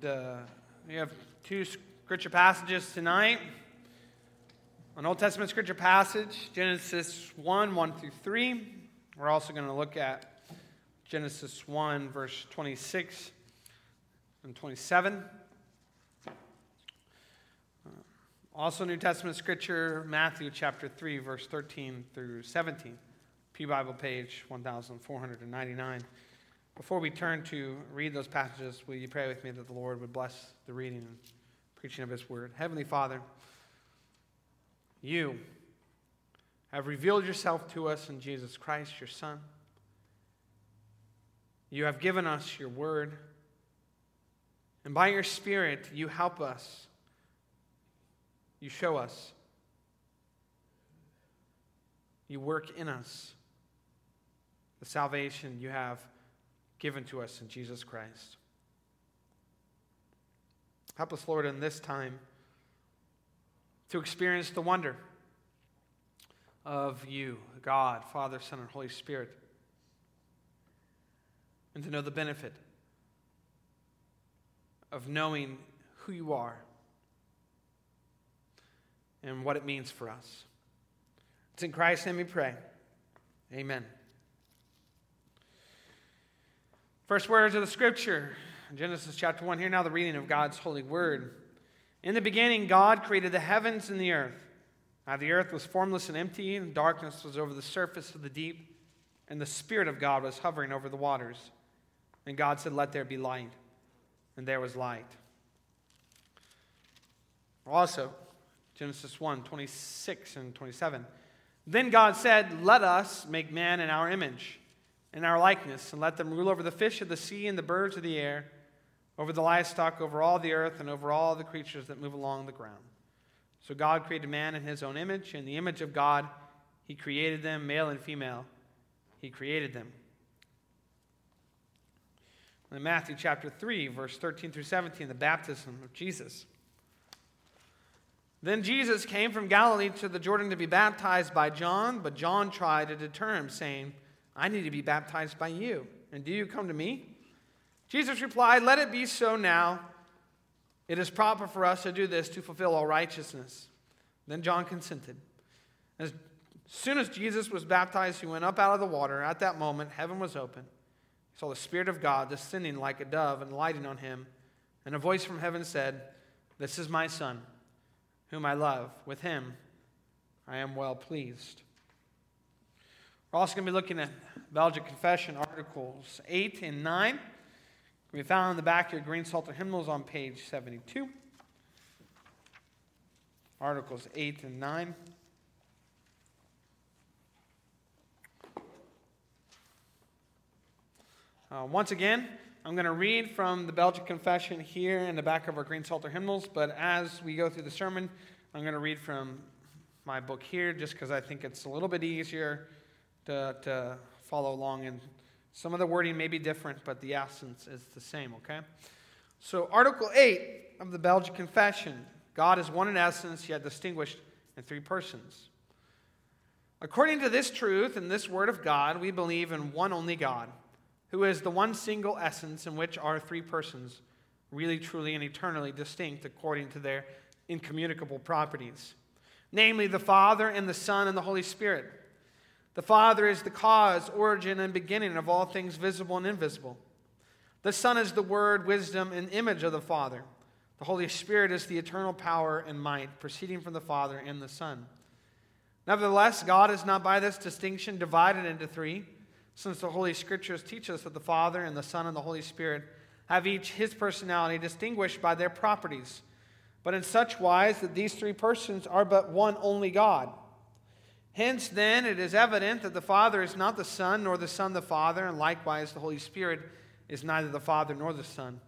And uh, we have two scripture passages tonight. An Old Testament scripture passage, Genesis 1 1 through 3. We're also going to look at Genesis 1, verse 26 and 27. Uh, also, New Testament scripture, Matthew chapter 3, verse 13 through 17. Pew Bible page 1499. Before we turn to read those passages, will you pray with me that the Lord would bless the reading and preaching of His word? Heavenly Father, you have revealed yourself to us in Jesus Christ, your Son. You have given us your word. And by your Spirit, you help us. You show us. You work in us the salvation you have given to us in Jesus Christ. Help us, Lord, in this time to experience the wonder of you, God, Father, Son, and Holy Spirit, and to know the benefit of knowing who you are and what it means for us. It's in Christ's name we pray. Amen. First words of the scripture, Genesis chapter 1. Hear now the reading of God's holy word. In the beginning, God created the heavens and the earth. Now the earth was formless and empty, and darkness was over the surface of the deep, and the Spirit of God was hovering over the waters. And God said, Let there be light. And there was light. Also, Genesis 1 26 and 27. Then God said, Let us make man in our image in our likeness, and let them rule over the fish of the sea and the birds of the air, over the livestock, over all the earth, and over all the creatures that move along the ground. So God created man in his own image. In the image of God, he created them, male and female. He created them. In Matthew chapter 3, verse 13 through 17, the baptism of Jesus. Then Jesus came from Galilee to the Jordan to be baptized by John, but John tried to deter him, saying, I need to be baptized by you. And do you come to me? Jesus replied, Let it be so now. It is proper for us to do this to fulfill all righteousness. Then John consented. As soon as Jesus was baptized, he went up out of the water. At that moment, heaven was open. He saw the Spirit of God descending like a dove and lighting on him. And a voice from heaven said, This is my Son, whom I love. With him I am well pleased. We're also going to be looking at Belgic Confession Articles 8 and 9. Can be found in the back of your Green Psalter hymnals on page 72. Articles 8 and 9. Uh, once again, I'm going to read from the Belgic Confession here in the back of our Green Psalter hymnals, but as we go through the sermon, I'm going to read from my book here just because I think it's a little bit easier to, to follow along. And some of the wording may be different, but the essence is the same, okay? So, Article 8 of the Belgic Confession God is one in essence, yet distinguished in three persons. According to this truth and this word of God, we believe in one only God, who is the one single essence in which are three persons, really, truly, and eternally distinct according to their incommunicable properties, namely the Father and the Son and the Holy Spirit the Father is the cause, origin, and beginning of all things visible and invisible. The Son is the Word, wisdom, and image of the Father. The Holy Spirit is the eternal power and might proceeding from the Father and the Son. Nevertheless, God is not by this distinction divided into three, since the Holy Scriptures teach us that the Father and the Son and the Holy Spirit have each his personality distinguished by their properties, but in such wise that these three persons are but one only God. Hence, then, it is evident that the Father is not the Son, nor the Son the Father, and likewise the Holy Spirit is neither the Father nor the Son.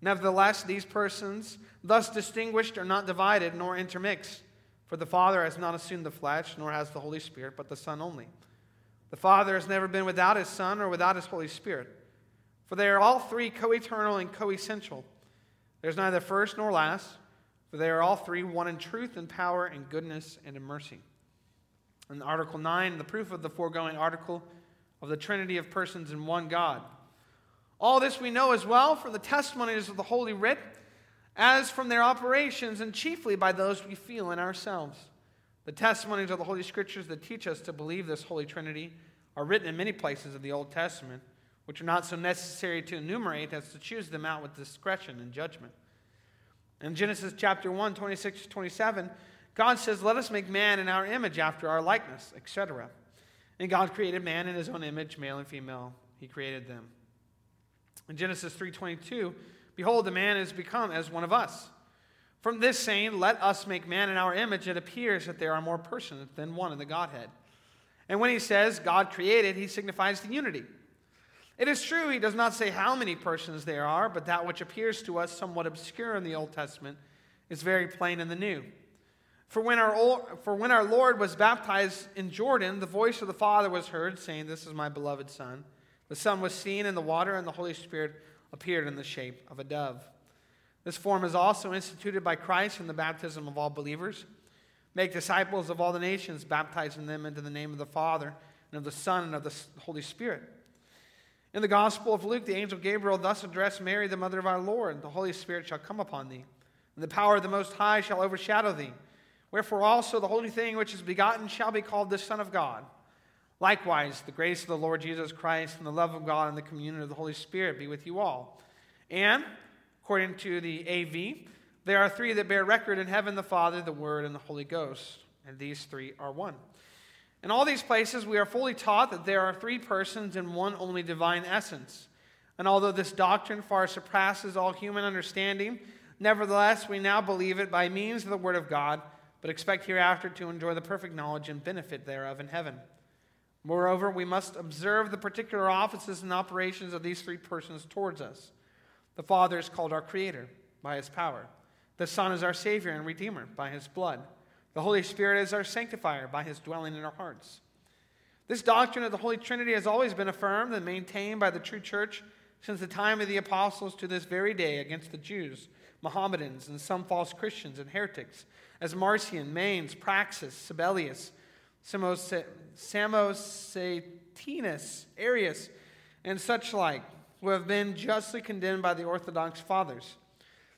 Nevertheless, these persons, thus distinguished, are not divided nor intermixed. For the Father has not assumed the flesh, nor has the Holy Spirit, but the Son only. The Father has never been without his Son or without his Holy Spirit. For they are all three co eternal and co essential. There's neither first nor last, for they are all three one in truth and power and goodness and in mercy. In Article 9, the proof of the foregoing article of the Trinity of persons in one God. All this we know as well from the testimonies of the Holy Writ, as from their operations, and chiefly by those we feel in ourselves. The testimonies of the Holy Scriptures that teach us to believe this Holy Trinity are written in many places of the Old Testament, which are not so necessary to enumerate as to choose them out with discretion and judgment. In Genesis chapter 1, 26 to 27, God says, Let us make man in our image after our likeness, etc. And God created man in his own image, male and female. He created them. In Genesis 3:22, behold, the man is become as one of us. From this saying, let us make man in our image, it appears that there are more persons than one in the Godhead. And when he says God created, he signifies the unity. It is true, he does not say how many persons there are, but that which appears to us somewhat obscure in the Old Testament is very plain in the New. For when, our, for when our Lord was baptized in Jordan, the voice of the Father was heard, saying, This is my beloved Son. The Son was seen in the water, and the Holy Spirit appeared in the shape of a dove. This form is also instituted by Christ in the baptism of all believers. Make disciples of all the nations, baptizing them into the name of the Father, and of the Son, and of the Holy Spirit. In the Gospel of Luke, the angel Gabriel thus addressed Mary, the mother of our Lord The Holy Spirit shall come upon thee, and the power of the Most High shall overshadow thee. Wherefore also the holy thing which is begotten shall be called the Son of God. Likewise, the grace of the Lord Jesus Christ and the love of God and the communion of the Holy Spirit be with you all. And, according to the AV, there are three that bear record in heaven the Father, the Word, and the Holy Ghost. And these three are one. In all these places, we are fully taught that there are three persons in one only divine essence. And although this doctrine far surpasses all human understanding, nevertheless, we now believe it by means of the Word of God but expect hereafter to enjoy the perfect knowledge and benefit thereof in heaven. Moreover, we must observe the particular offices and operations of these three persons towards us. The Father is called our Creator by His power, the Son is our Savior and Redeemer by His blood, the Holy Spirit is our Sanctifier by His dwelling in our hearts. This doctrine of the Holy Trinity has always been affirmed and maintained by the true church since the time of the apostles to this very day against the Jews, Mohammedans, and some false Christians and heretics as Marcion, Manes, Praxeas, Sabellius, Samosatenus, Arius, and such like, who have been justly condemned by the Orthodox Fathers.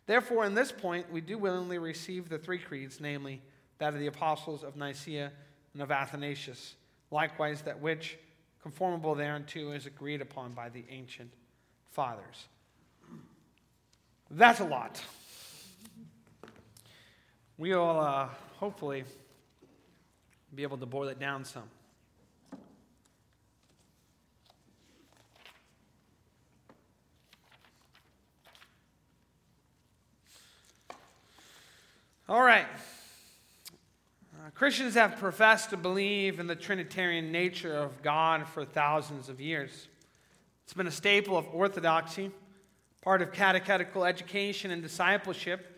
Therefore, in this point, we do willingly receive the three creeds, namely that of the apostles of Nicaea and of Athanasius, likewise that which, conformable thereunto, is agreed upon by the ancient fathers. That's a lot. We'll uh, hopefully be able to boil it down some. All right. Uh, Christians have professed to believe in the Trinitarian nature of God for thousands of years. It's been a staple of orthodoxy, part of catechetical education and discipleship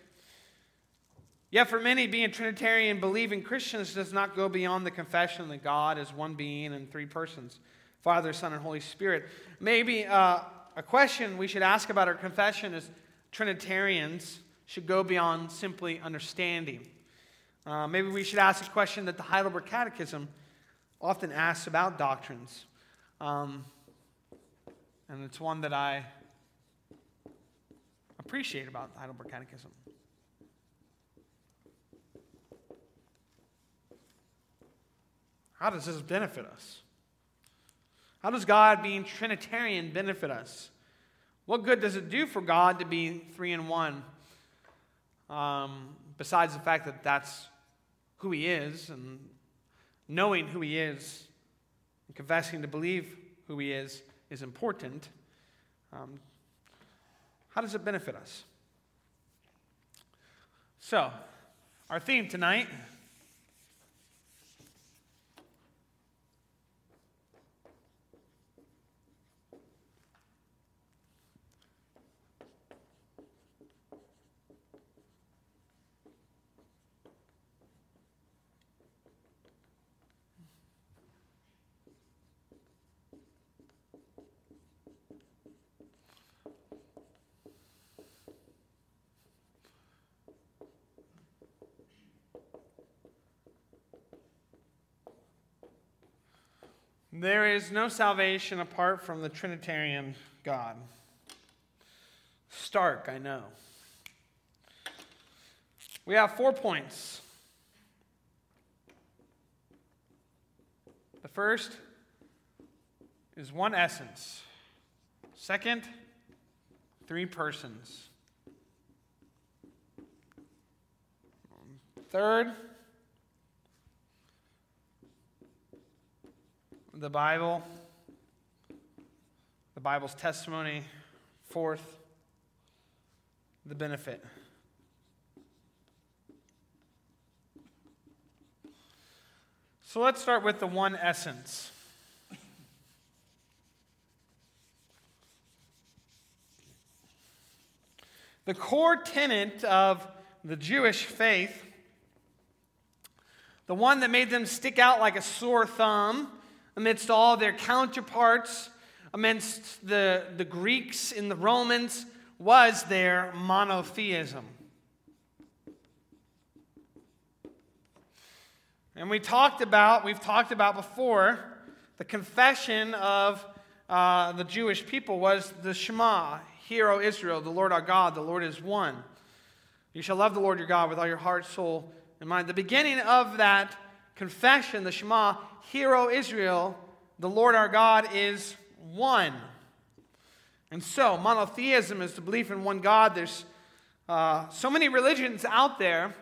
Yet, for many, being Trinitarian believing Christians does not go beyond the confession that God is one being in three persons Father, Son, and Holy Spirit. Maybe uh, a question we should ask about our confession is Trinitarians should go beyond simply understanding. Uh, maybe we should ask a question that the Heidelberg Catechism often asks about doctrines. Um, and it's one that I appreciate about the Heidelberg Catechism. How does this benefit us? How does God being Trinitarian benefit us? What good does it do for God to be three in one? Um, besides the fact that that's who He is and knowing who He is and confessing to believe who He is is important. Um, how does it benefit us? So, our theme tonight There is no salvation apart from the Trinitarian God. Stark, I know. We have four points. The first is one essence. Second, three persons. Third, the Bible, the Bible's testimony. Fourth, the benefit. So let's start with the one essence. The core tenet of the Jewish faith, the one that made them stick out like a sore thumb amidst all their counterparts, amidst the, the Greeks and the Romans, was their monotheism. And we talked about, we've talked about before, the confession of uh, the Jewish people was the Shema. Hear, O Israel, the Lord our God, the Lord is one. You shall love the Lord your God with all your heart, soul, and mind. The beginning of that confession, the Shema, Hear, O Israel, the Lord our God is one. And so, monotheism is the belief in one God. There's uh, so many religions out there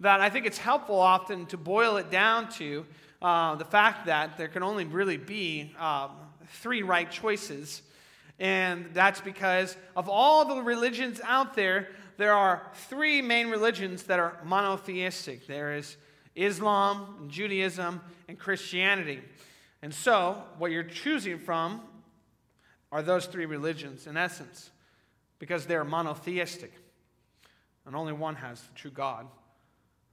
that I think it's helpful often to boil it down to uh, the fact that there can only really be um, three right choices. And that's because of all the religions out there, there are three main religions that are monotheistic there is Islam, and Judaism, and Christianity. And so, what you're choosing from are those three religions in essence, because they're monotheistic. And only one has the true God.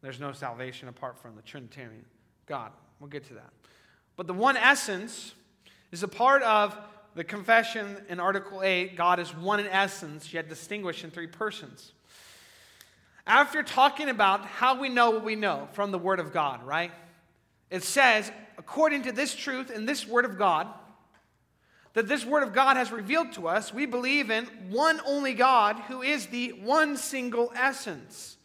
There's no salvation apart from the Trinitarian God. We'll get to that. But the one essence is a part of the confession in Article 8 God is one in essence, yet distinguished in three persons. After talking about how we know what we know from the Word of God, right? It says, according to this truth and this Word of God, that this Word of God has revealed to us, we believe in one only God who is the one single essence.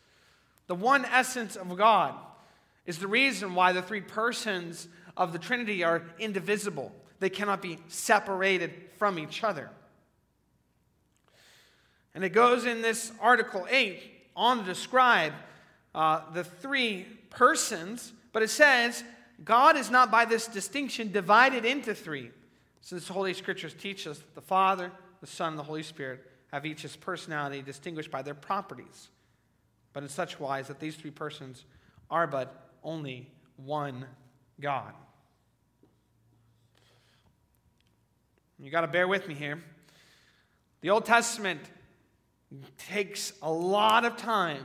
The one essence of God is the reason why the three persons of the Trinity are indivisible. They cannot be separated from each other. And it goes in this Article 8 on to describe uh, the three persons, but it says God is not by this distinction divided into three, since the Holy Scriptures teach us that the Father, the Son, and the Holy Spirit have each his personality distinguished by their properties but in such wise that these three persons are but only one God. You got to bear with me here. The Old Testament takes a lot of time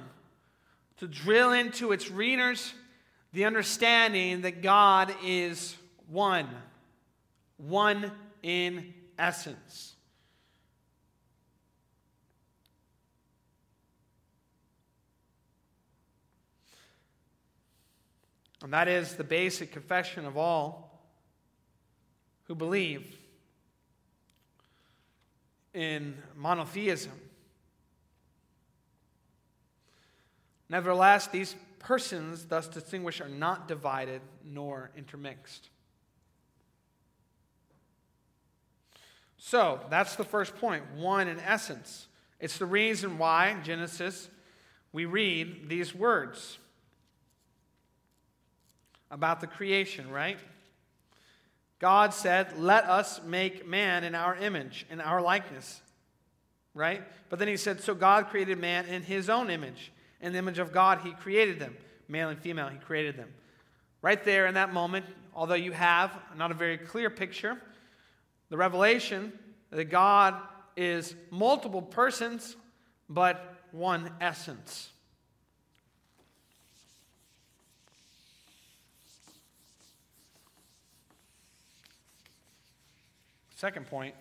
to drill into its readers the understanding that God is one, one in essence. And that is the basic confession of all who believe in monotheism. Nevertheless, these persons, thus distinguished, are not divided nor intermixed. So, that's the first point. one in essence. It's the reason why, Genesis, we read these words about the creation, right? God said, Let us make man in our image, in our likeness, right? But then he said, So God created man in his own image. In the image of God, he created them. Male and female, he created them. Right there in that moment, although you have not a very clear picture, the revelation that God is multiple persons, but one essence. Second point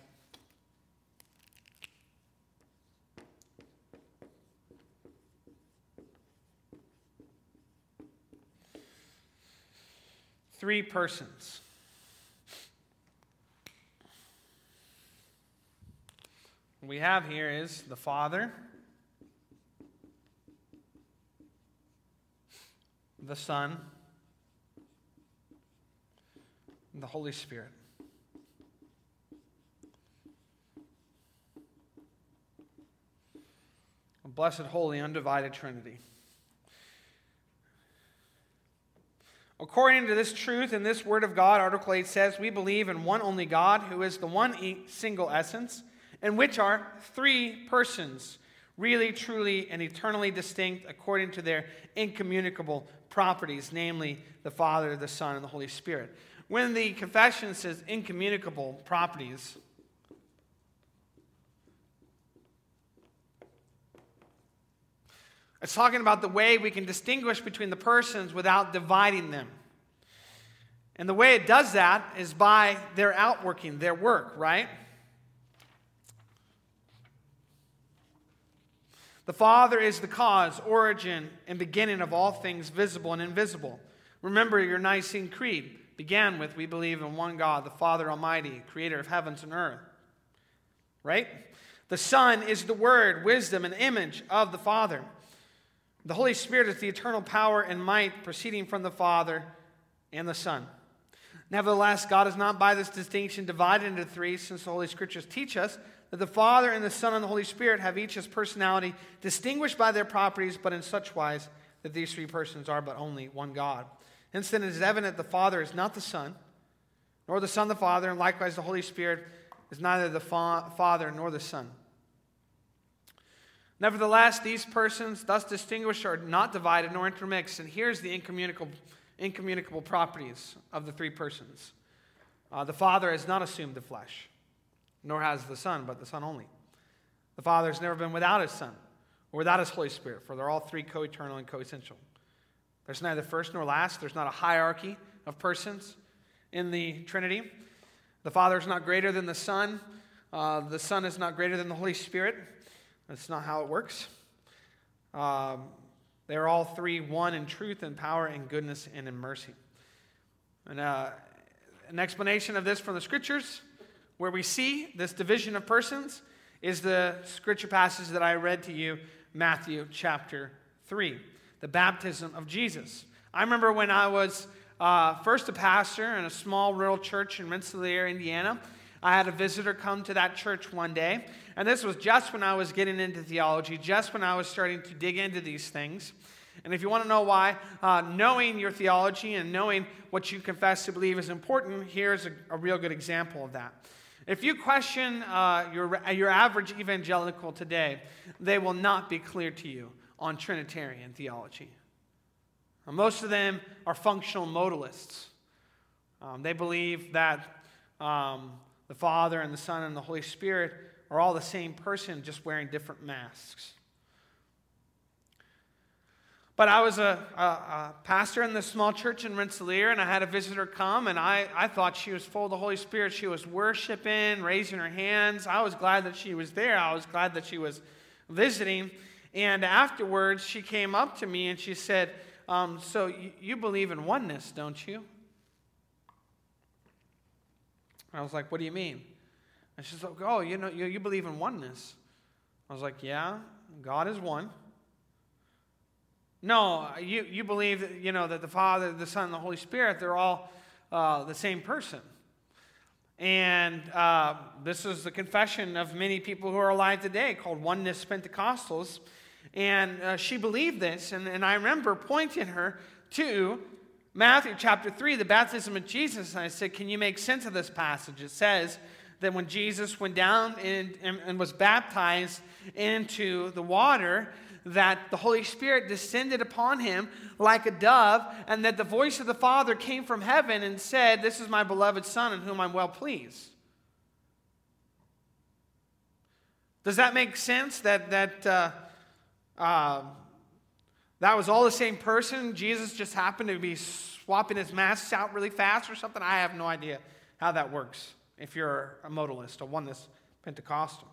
three persons. What we have here is the Father, the Son, and the Holy Spirit. A blessed, holy, undivided Trinity. According to this truth in this Word of God, Article 8 says, We believe in one only God, who is the one single essence, in which are three persons, really, truly, and eternally distinct according to their incommunicable properties, namely the Father, the Son, and the Holy Spirit. When the confession says incommunicable properties, It's talking about the way we can distinguish between the persons without dividing them. And the way it does that is by their outworking, their work, right? The Father is the cause, origin, and beginning of all things visible and invisible. Remember your Nicene Creed began with We believe in one God, the Father Almighty, creator of heavens and earth. Right? The Son is the Word, wisdom, and image of the Father. The Holy Spirit is the eternal power and might proceeding from the Father and the Son. Nevertheless, God is not by this distinction divided into three, since the Holy Scriptures teach us that the Father and the Son and the Holy Spirit have each his personality distinguished by their properties, but in such wise that these three persons are but only one God. Hence, then, it is evident the Father is not the Son, nor the Son the Father, and likewise the Holy Spirit is neither the fa- Father nor the Son. Nevertheless, these persons, thus distinguished, are not divided nor intermixed. And here's the incommunicable, incommunicable properties of the three persons uh, the Father has not assumed the flesh, nor has the Son, but the Son only. The Father has never been without his Son or without his Holy Spirit, for they're all three co eternal and co essential. There's neither first nor last, there's not a hierarchy of persons in the Trinity. The Father is not greater than the Son, uh, the Son is not greater than the Holy Spirit. That's not how it works. Um, they're all three one in truth and power and goodness and in mercy. And uh, an explanation of this from the scriptures, where we see this division of persons, is the scripture passage that I read to you, Matthew chapter 3, the baptism of Jesus. I remember when I was uh, first a pastor in a small rural church in Rensselaer, Indiana. I had a visitor come to that church one day, and this was just when I was getting into theology, just when I was starting to dig into these things. And if you want to know why, uh, knowing your theology and knowing what you confess to believe is important, here's a, a real good example of that. If you question uh, your, your average evangelical today, they will not be clear to you on Trinitarian theology. Most of them are functional modalists. Um, they believe that um, the Father and the Son and the Holy Spirit are all the same person, just wearing different masks. But I was a, a, a, pastor in this small church in Rensselaer, and I had a visitor come, and I, I thought she was full of the Holy Spirit. She was worshiping, raising her hands. I was glad that she was there. I was glad that she was visiting. And afterwards, she came up to me and she said, um, So you, you believe in oneness, don't you? I was like, What do you mean? And she's like, Oh, you know, you, you believe in oneness. I was like, Yeah, God is one. No, you, you believe that, you know, that the Father, the Son, and the Holy Spirit, they're all uh, the same person. And uh, this is the confession of many people who are alive today called Oneness Pentecostals. And uh, she believed this. And, and I remember pointing her to Matthew chapter 3, the baptism of Jesus, and I said, Can you make sense of this passage? It says that when Jesus went down and, and, and was baptized into the water, that the Holy Spirit descended upon him like a dove, and that the voice of the Father came from heaven and said, This is my beloved Son in whom I'm well pleased. Does that make sense that, that uh, uh, that was all the same person. Jesus just happened to be swapping his masks out really fast or something. I have no idea how that works if you're a modalist, a oneness Pentecostal.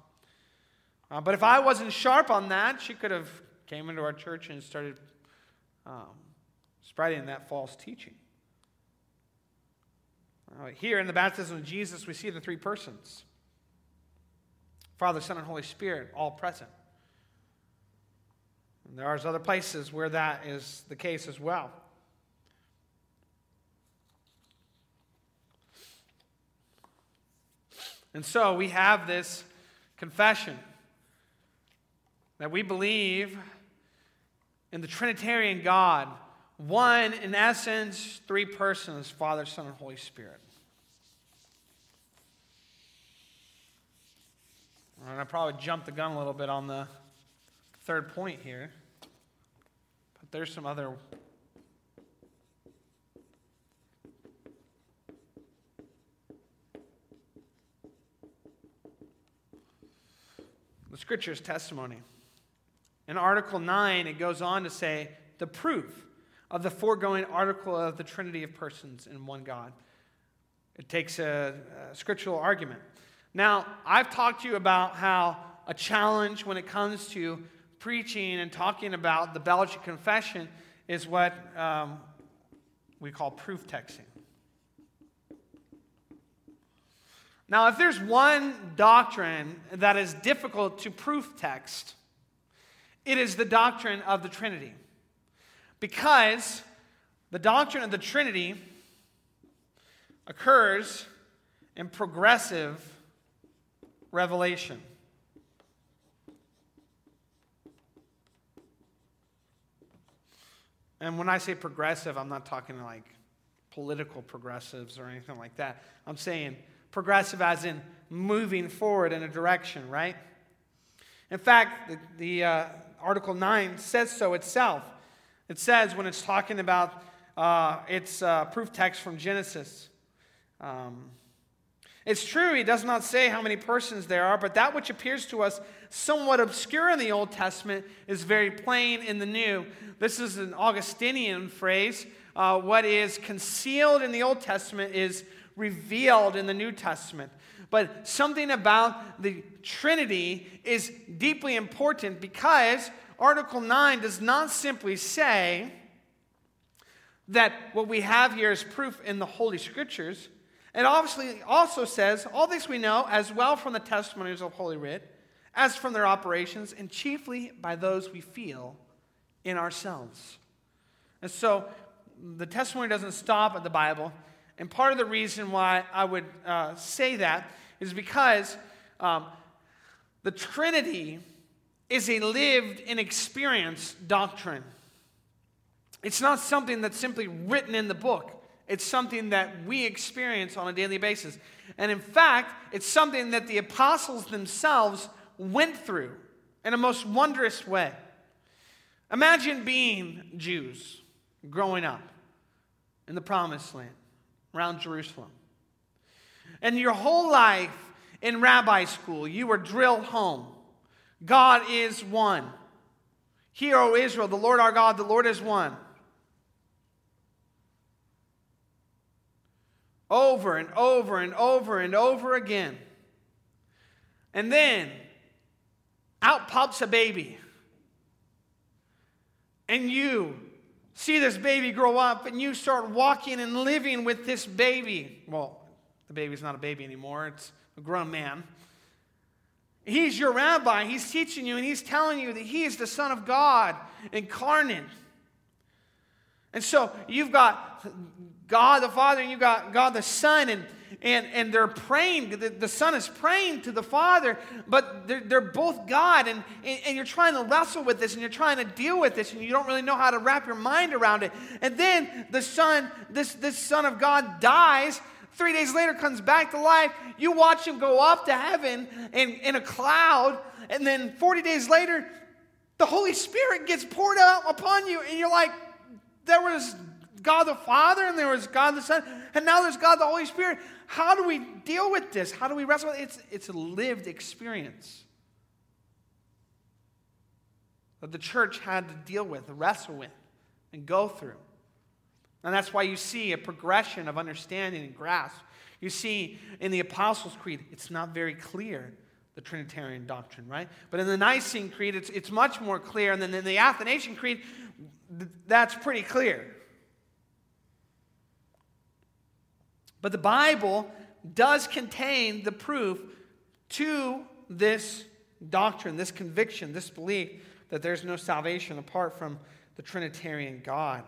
Uh, but if I wasn't sharp on that, she could have came into our church and started um, spreading that false teaching. Uh, here in the baptism of Jesus, we see the three persons. Father, Son, and Holy Spirit, all present. And there are other places where that is the case as well. And so we have this confession that we believe in the Trinitarian God, one, in essence, three persons Father, Son, and Holy Spirit. And I probably jumped the gun a little bit on the third point here, but there's some other the scripture's testimony. In Article 9, it goes on to say the proof of the foregoing article of the Trinity of persons in one God. It takes a, a scriptural argument. Now, I've talked to you about how a challenge when it comes to preaching and talking about the Belgic Confession is what um, we call proof texting. Now, if there's one doctrine that is difficult to proof text, it is the doctrine of the Trinity. Because the doctrine of the Trinity occurs in progressive revelation. And when I say progressive, I'm not talking like political progressives or anything like that. I'm saying progressive as in moving forward in a direction, right? In fact, the, the uh, Article 9 says so itself. It says when it's talking about uh, its uh, proof text from Genesis. Um, it's true, he does not say how many persons there are, but that which appears to us somewhat obscure in the Old Testament is very plain in the New. This is an Augustinian phrase. Uh, what is concealed in the Old Testament is revealed in the New Testament. But something about the Trinity is deeply important because Article 9 does not simply say that what we have here is proof in the Holy Scriptures. It obviously also says, all this we know as well from the testimonies of Holy Writ, as from their operations, and chiefly by those we feel in ourselves. And so the testimony doesn't stop at the Bible, and part of the reason why I would uh, say that is because um, the Trinity is a lived and experienced doctrine. It's not something that's simply written in the book. It's something that we experience on a daily basis. And in fact, it's something that the apostles themselves went through in a most wondrous way. Imagine being Jews growing up in the promised land around Jerusalem. And your whole life in rabbi school, you were drilled home God is one. Hear, O Israel, the Lord our God, the Lord is one. Over and over and over and over again. And then out pops a baby. And you see this baby grow up and you start walking and living with this baby. Well, the baby's not a baby anymore, it's a grown man. He's your rabbi. He's teaching you and he's telling you that he is the Son of God incarnate. And so you've got God the Father and you've got God the Son, and, and, and they're praying. The, the Son is praying to the Father, but they're, they're both God, and, and, and you're trying to wrestle with this and you're trying to deal with this, and you don't really know how to wrap your mind around it. And then the Son, this, this Son of God, dies. Three days later, comes back to life. You watch him go up to heaven in, in a cloud, and then 40 days later, the Holy Spirit gets poured out upon you, and you're like, there was God the Father and there was God the Son, and now there's God the Holy Spirit. How do we deal with this? How do we wrestle with it? It's, it's a lived experience that the church had to deal with, wrestle with, and go through. And that's why you see a progression of understanding and grasp. You see in the Apostles' Creed, it's not very clear, the Trinitarian doctrine, right? But in the Nicene Creed, it's, it's much more clear. And then in the Athanasian Creed, that's pretty clear. But the Bible does contain the proof to this doctrine, this conviction, this belief that there's no salvation apart from the Trinitarian God.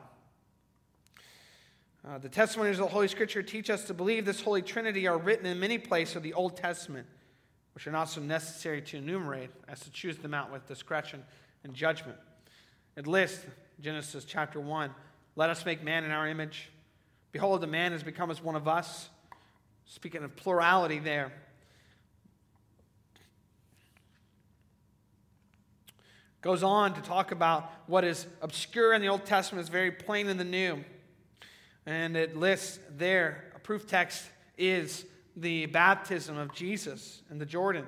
Uh, the testimonies of the Holy Scripture teach us to believe this Holy Trinity are written in many places of the Old Testament, which are not so necessary to enumerate as to choose them out with discretion and judgment. It lists Genesis chapter 1 Let us make man in our image. Behold, the man has become as one of us. Speaking of plurality there. Goes on to talk about what is obscure in the Old Testament is very plain in the New. And it lists there, a proof text is the baptism of Jesus in the Jordan.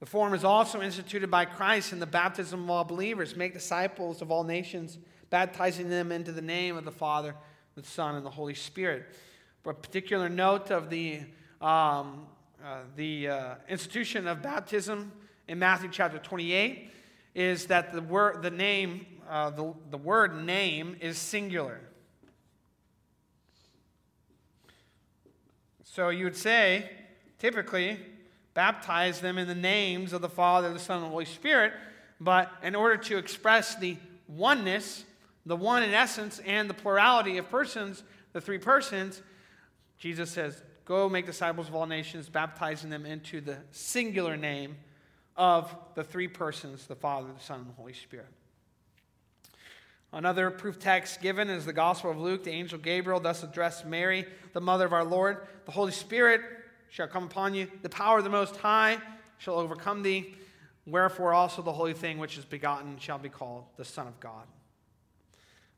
The form is also instituted by Christ in the baptism of all believers. Make disciples of all nations, baptizing them into the name of the Father, the Son, and the Holy Spirit. But a particular note of the, um, uh, the uh, institution of baptism in Matthew chapter 28 is that the word, the name, uh, the, the word name is singular. So you would say, typically, baptize them in the names of the Father, the Son, and the Holy Spirit. But in order to express the oneness, the one in essence, and the plurality of persons, the three persons, Jesus says, Go make disciples of all nations, baptizing them into the singular name of the three persons the Father, the Son, and the Holy Spirit. Another proof text given is the Gospel of Luke. The angel Gabriel thus addressed Mary, the mother of our Lord. The Holy Spirit shall come upon you. The power of the Most High shall overcome thee. Wherefore also the holy thing which is begotten shall be called the Son of God.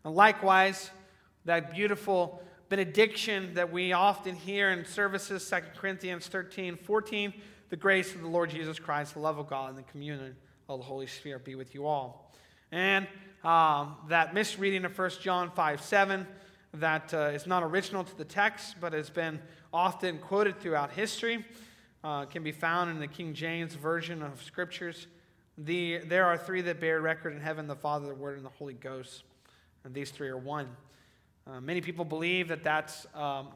And likewise, that beautiful benediction that we often hear in services, 2 Corinthians 13, 14, the grace of the Lord Jesus Christ, the love of God, and the communion of the Holy Spirit be with you all. And um, that misreading of 1 John 5 7 that uh, is not original to the text, but has been often quoted throughout history, uh, can be found in the King James Version of Scriptures. The, there are three that bear record in heaven the Father, the Word, and the Holy Ghost. And these three are one. Uh, many people believe that that's um,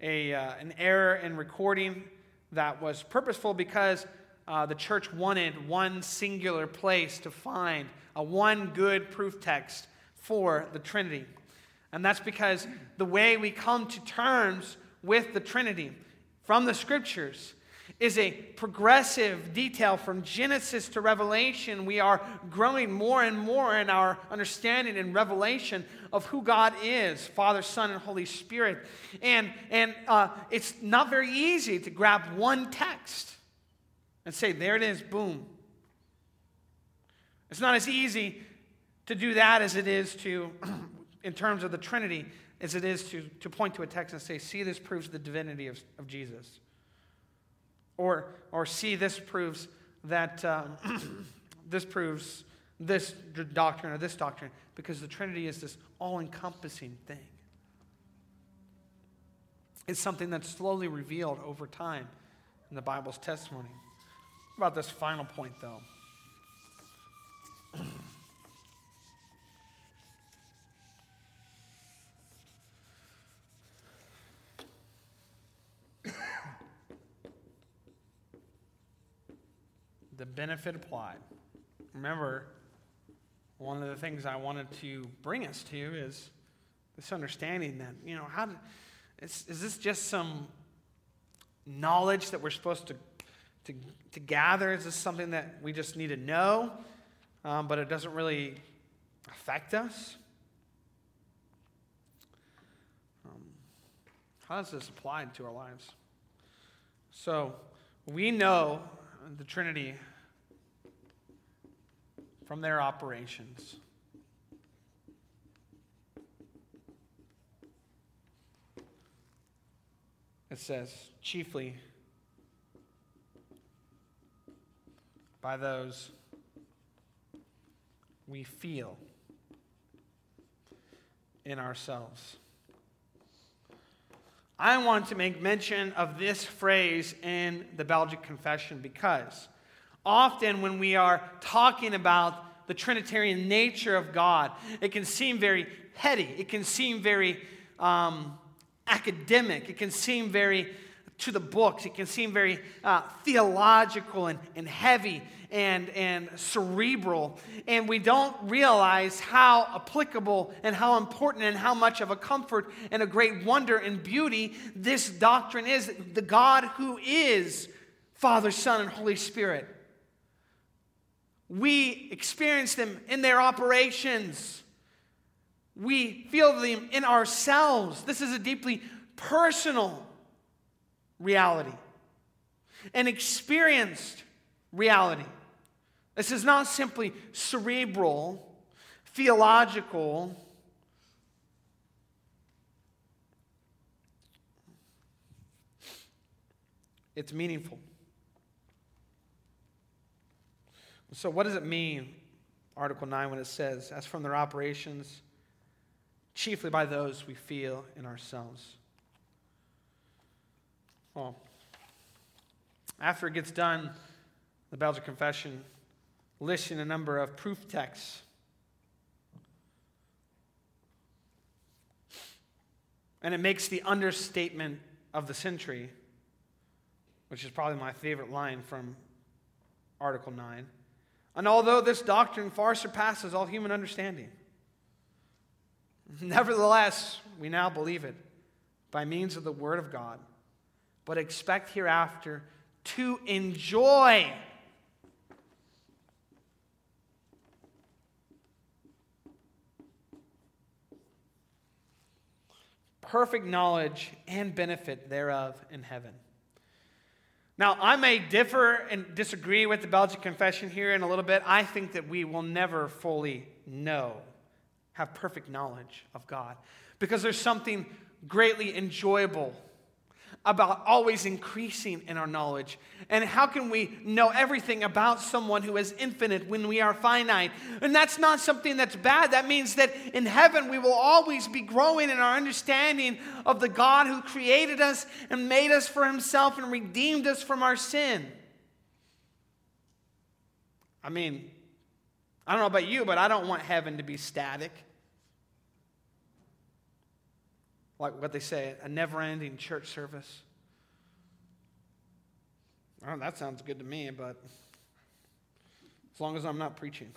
a, uh, an error in recording that was purposeful because uh, the church wanted one singular place to find a one good proof text for the Trinity. And that's because the way we come to terms with the Trinity from the scriptures is a progressive detail from Genesis to Revelation. We are growing more and more in our understanding and revelation of who God is Father, Son, and Holy Spirit. And, and uh, it's not very easy to grab one text and say, there it is, boom. It's not as easy to do that as it is to, in terms of the Trinity, as it is to, to point to a text and say, see, this proves the divinity of, of Jesus. Or, or see, this proves that um, this proves this doctrine or this doctrine, because the Trinity is this all encompassing thing. It's something that's slowly revealed over time in the Bible's testimony. About this final point, though. the benefit applied. Remember, one of the things I wanted to bring us to is this understanding that, you know, how is, is this just some knowledge that we're supposed to, to, to gather? Is this something that we just need to know? um, but it doesn't really affect us? Um, how does this apply to our lives? So, we know the Trinity from their operations. It says, chiefly by those we feel in ourselves. I want to make mention of this phrase in the Belgic Confession because often when we are talking about the Trinitarian nature of God, it can seem very heady, it can seem very um, academic, it can seem very to the books. It can seem very uh, theological and, and heavy and, and cerebral. And we don't realize how applicable and how important and how much of a comfort and a great wonder and beauty this doctrine is the God who is Father, Son, and Holy Spirit. We experience them in their operations. We feel them in ourselves. This is a deeply personal reality, an experienced reality. This is not simply cerebral, theological. It's meaningful. So, what does it mean, Article 9, when it says, as from their operations, chiefly by those we feel in ourselves? Well, after it gets done, the Belgic Confession lists in a number of proof texts. And it makes the understatement of the century, which is probably my favorite line from Article 9. And although this doctrine far surpasses all human understanding, nevertheless, we now believe it by means of the Word of God, but expect hereafter to enjoy. Perfect knowledge and benefit thereof in heaven. Now, I may differ and disagree with the Belgic Confession here in a little bit. I think that we will never fully know, have perfect knowledge of God, because there's something greatly enjoyable about always increasing in our knowledge. And how can we know everything about someone who is infinite when we are finite? And that's not something that's bad. That means that in heaven we will always be growing in our understanding of the God who created us and made us for himself and redeemed us from our sin. I mean, I don't know about you, but I don't want heaven to be static like what they say, a never ending church service. Oh, that sounds good to me, but as long as I'm not preaching.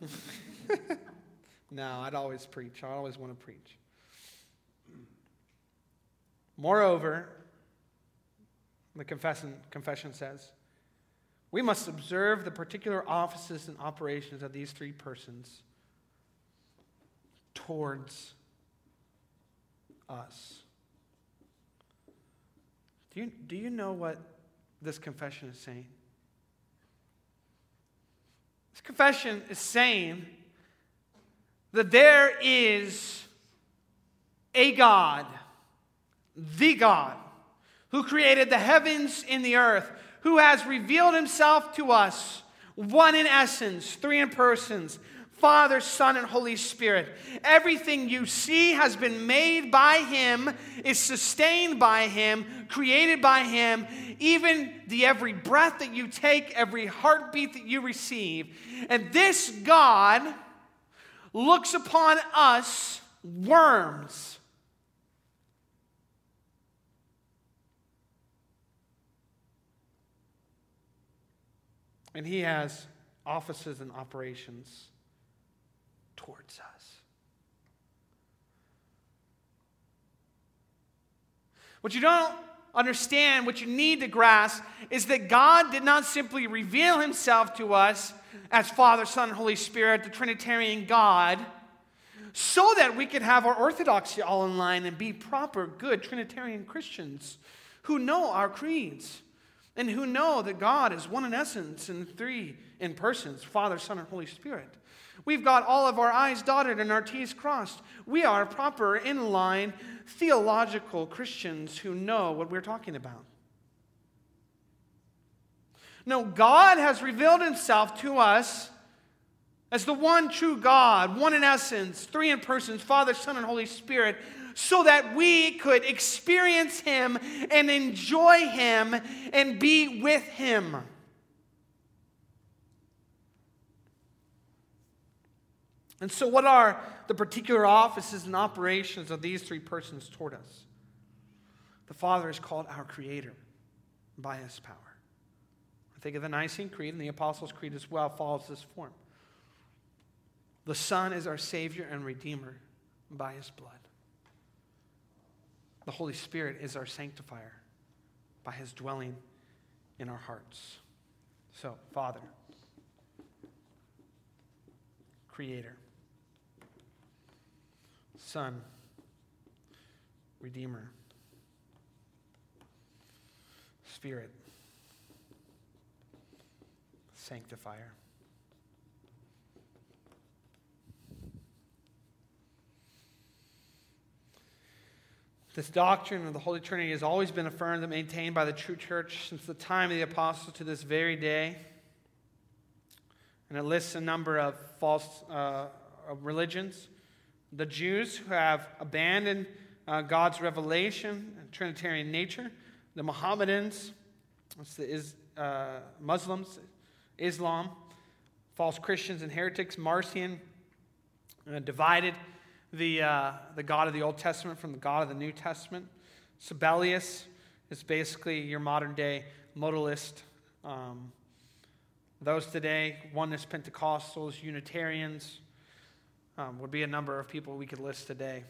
no, I'd always preach. I always want to preach. Moreover, the confession, confession says, we must observe the particular offices and operations of these three persons towards us. Do you, do you know what this confession is saying? This confession is saying that there is a God, the God, who created the heavens and the earth, who has revealed himself to us, one in essence, three in persons, Father, Son, and Holy Spirit. Everything you see has been made by Him, is sustained by Him, created by Him. Even the every breath that you take, every heartbeat that you receive. And this God looks upon us, worms. And He has offices and operations towards us. What you don't understand, what you need to grasp, is that God did not simply reveal himself to us as Father, Son, and Holy Spirit, the Trinitarian God, so that we could have our orthodoxy all in line and be proper, good Trinitarian Christians who know our creeds and who know that God is one in essence and three in persons Father, Son, and Holy Spirit. We've got all of our I's dotted and our T's crossed. We are proper, in line, theological Christians who know what we're talking about. No, God has revealed himself to us as the one true God, one in essence, three in persons, Father, Son, and Holy Spirit, so that we could experience him and enjoy him and be with him. And so, what are the particular offices and operations of these three persons toward us? the Father is called our Creator by His power. I think of the Nicene Creed and the Apostles' Creed as well follows this form. The Son is our Savior and Redeemer by His blood. The Holy Spirit is our sanctifier by His dwelling in our hearts. So, Father, Creator, Son, Redeemer, Spirit, Sanctifier. This doctrine of the Holy Trinity has always been affirmed and maintained by the true church since the time of the apostles to this very day. And it lists a number of false uh, religions. The Jews who have abandoned uh, God's revelation and Trinitarian nature, the Mohammedans, the is, uh, Muslims, Islam, false Christians and heretics, Marcion, uh, divided the, uh, the God of the Old Testament from the God of the New Testament. Sabellius is basically your modern day modalist. Um, those today, oneness Pentecostals, Unitarians, um, would be a number of people we could list today.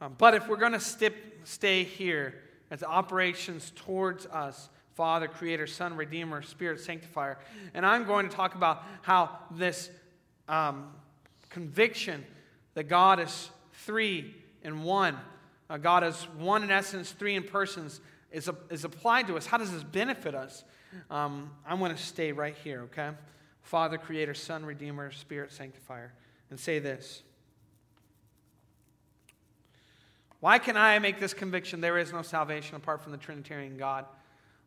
Um, but if we're going to stay here as operations towards us, Father, Creator, Son, Redeemer, Spirit, Sanctifier, and I'm going to talk about how this um, conviction that God is three in one. Uh, God is one in essence, three in persons, is, a, is applied to us. How does this benefit us? Um, I'm going to stay right here, okay? Father, Creator, Son, Redeemer, Spirit, Sanctifier, and say this. Why can I make this conviction? There is no salvation apart from the Trinitarian God.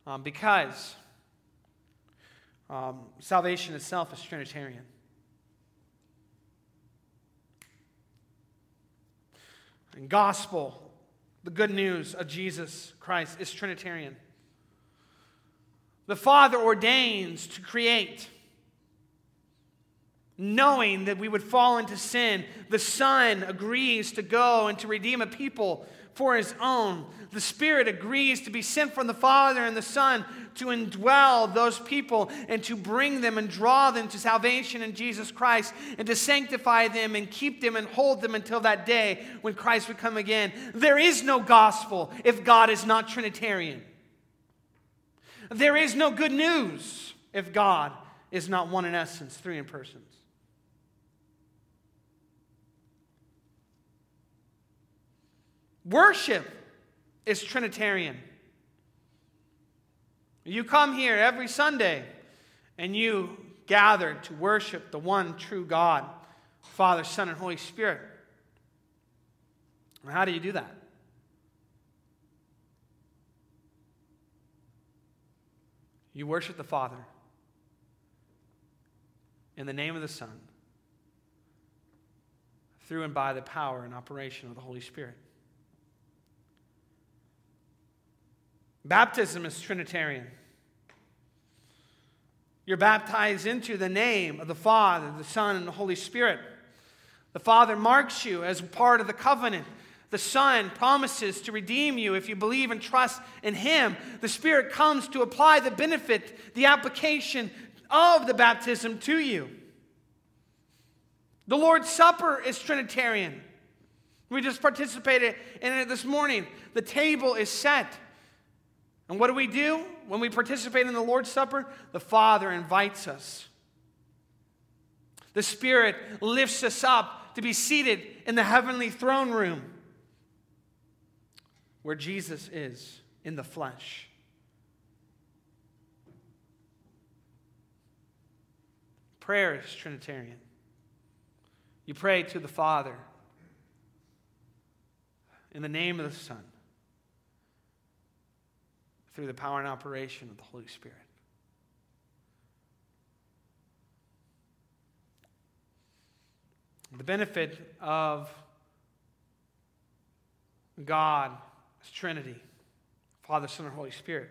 Um, because um, salvation itself is Trinitarian. And gospel, the good news of Jesus Christ, is Trinitarian. The Father ordains to create, knowing that we would fall into sin. The Son agrees to go and to redeem a people for his own. The Spirit agrees to be sent from the Father and the Son to indwell those people and to bring them and draw them to salvation in Jesus Christ and to sanctify them and keep them and hold them until that day when Christ would come again. There is no gospel if God is not Trinitarian. There is no good news if God is not one in essence, three in persons. Worship is Trinitarian. You come here every Sunday and you gather to worship the one true God, Father, Son, and Holy Spirit. How do you do that? You worship the Father in the name of the Son, through and by the power and operation of the Holy Spirit. Baptism is Trinitarian. You're baptized into the name of the Father, the Son, and the Holy Spirit. The Father marks you as part of the covenant. The Son promises to redeem you if you believe and trust in Him. The Spirit comes to apply the benefit, the application of the baptism to you. The Lord's Supper is Trinitarian. We just participated in it this morning. The table is set. And what do we do when we participate in the Lord's Supper? The Father invites us. The Spirit lifts us up to be seated in the heavenly throne room where Jesus is in the flesh. Prayer is Trinitarian. You pray to the Father in the name of the Son through the power and operation of the Holy Spirit. The benefit of God as Trinity, Father, Son, and Holy Spirit,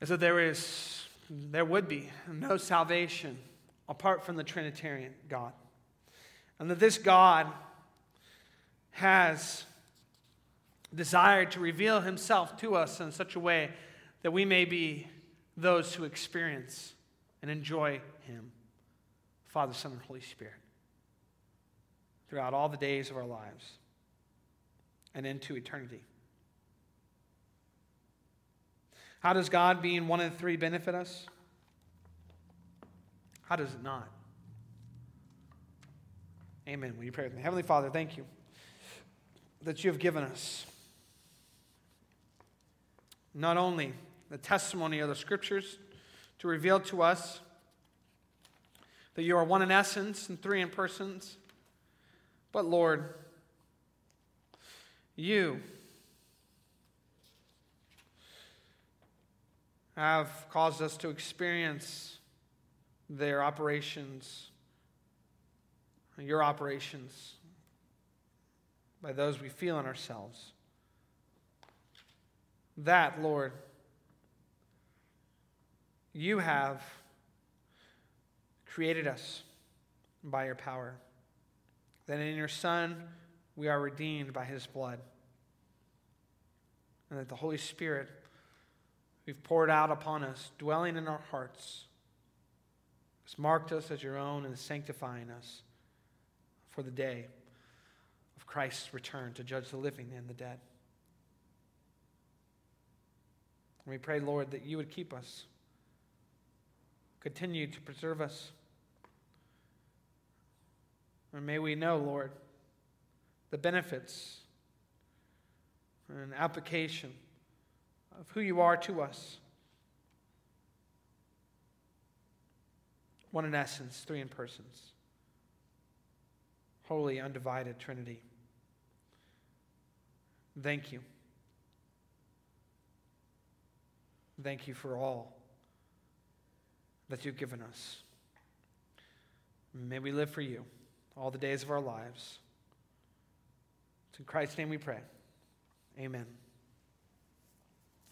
is that there is, there would be no salvation apart from the Trinitarian God. And that this God has desired to reveal himself to us in such a way that we may be those who experience and enjoy him, Father, Son, and Holy Spirit, throughout all the days of our lives and into eternity. How does God being one the three benefit us? How does it not? Amen. Will you pray with me? Heavenly Father, thank you that you have given us not only the testimony of the scriptures to reveal to us that you are one in essence and three in persons, but Lord, you have caused us to experience their operations, your operations, by those we feel in ourselves. That, Lord, you have created us by your power. That in your Son we are redeemed by his blood. And that the Holy Spirit we've poured out upon us, dwelling in our hearts, has marked us as your own and is sanctifying us for the day of Christ's return to judge the living and the dead. And we pray, Lord, that you would keep us, continue to preserve us. And may we know, Lord, the benefits and application of who you are to us. One in essence, three in persons. Holy, undivided Trinity. Thank you. Thank you for all that you've given us. May we live for you all the days of our lives. It's in Christ's name we pray. Amen.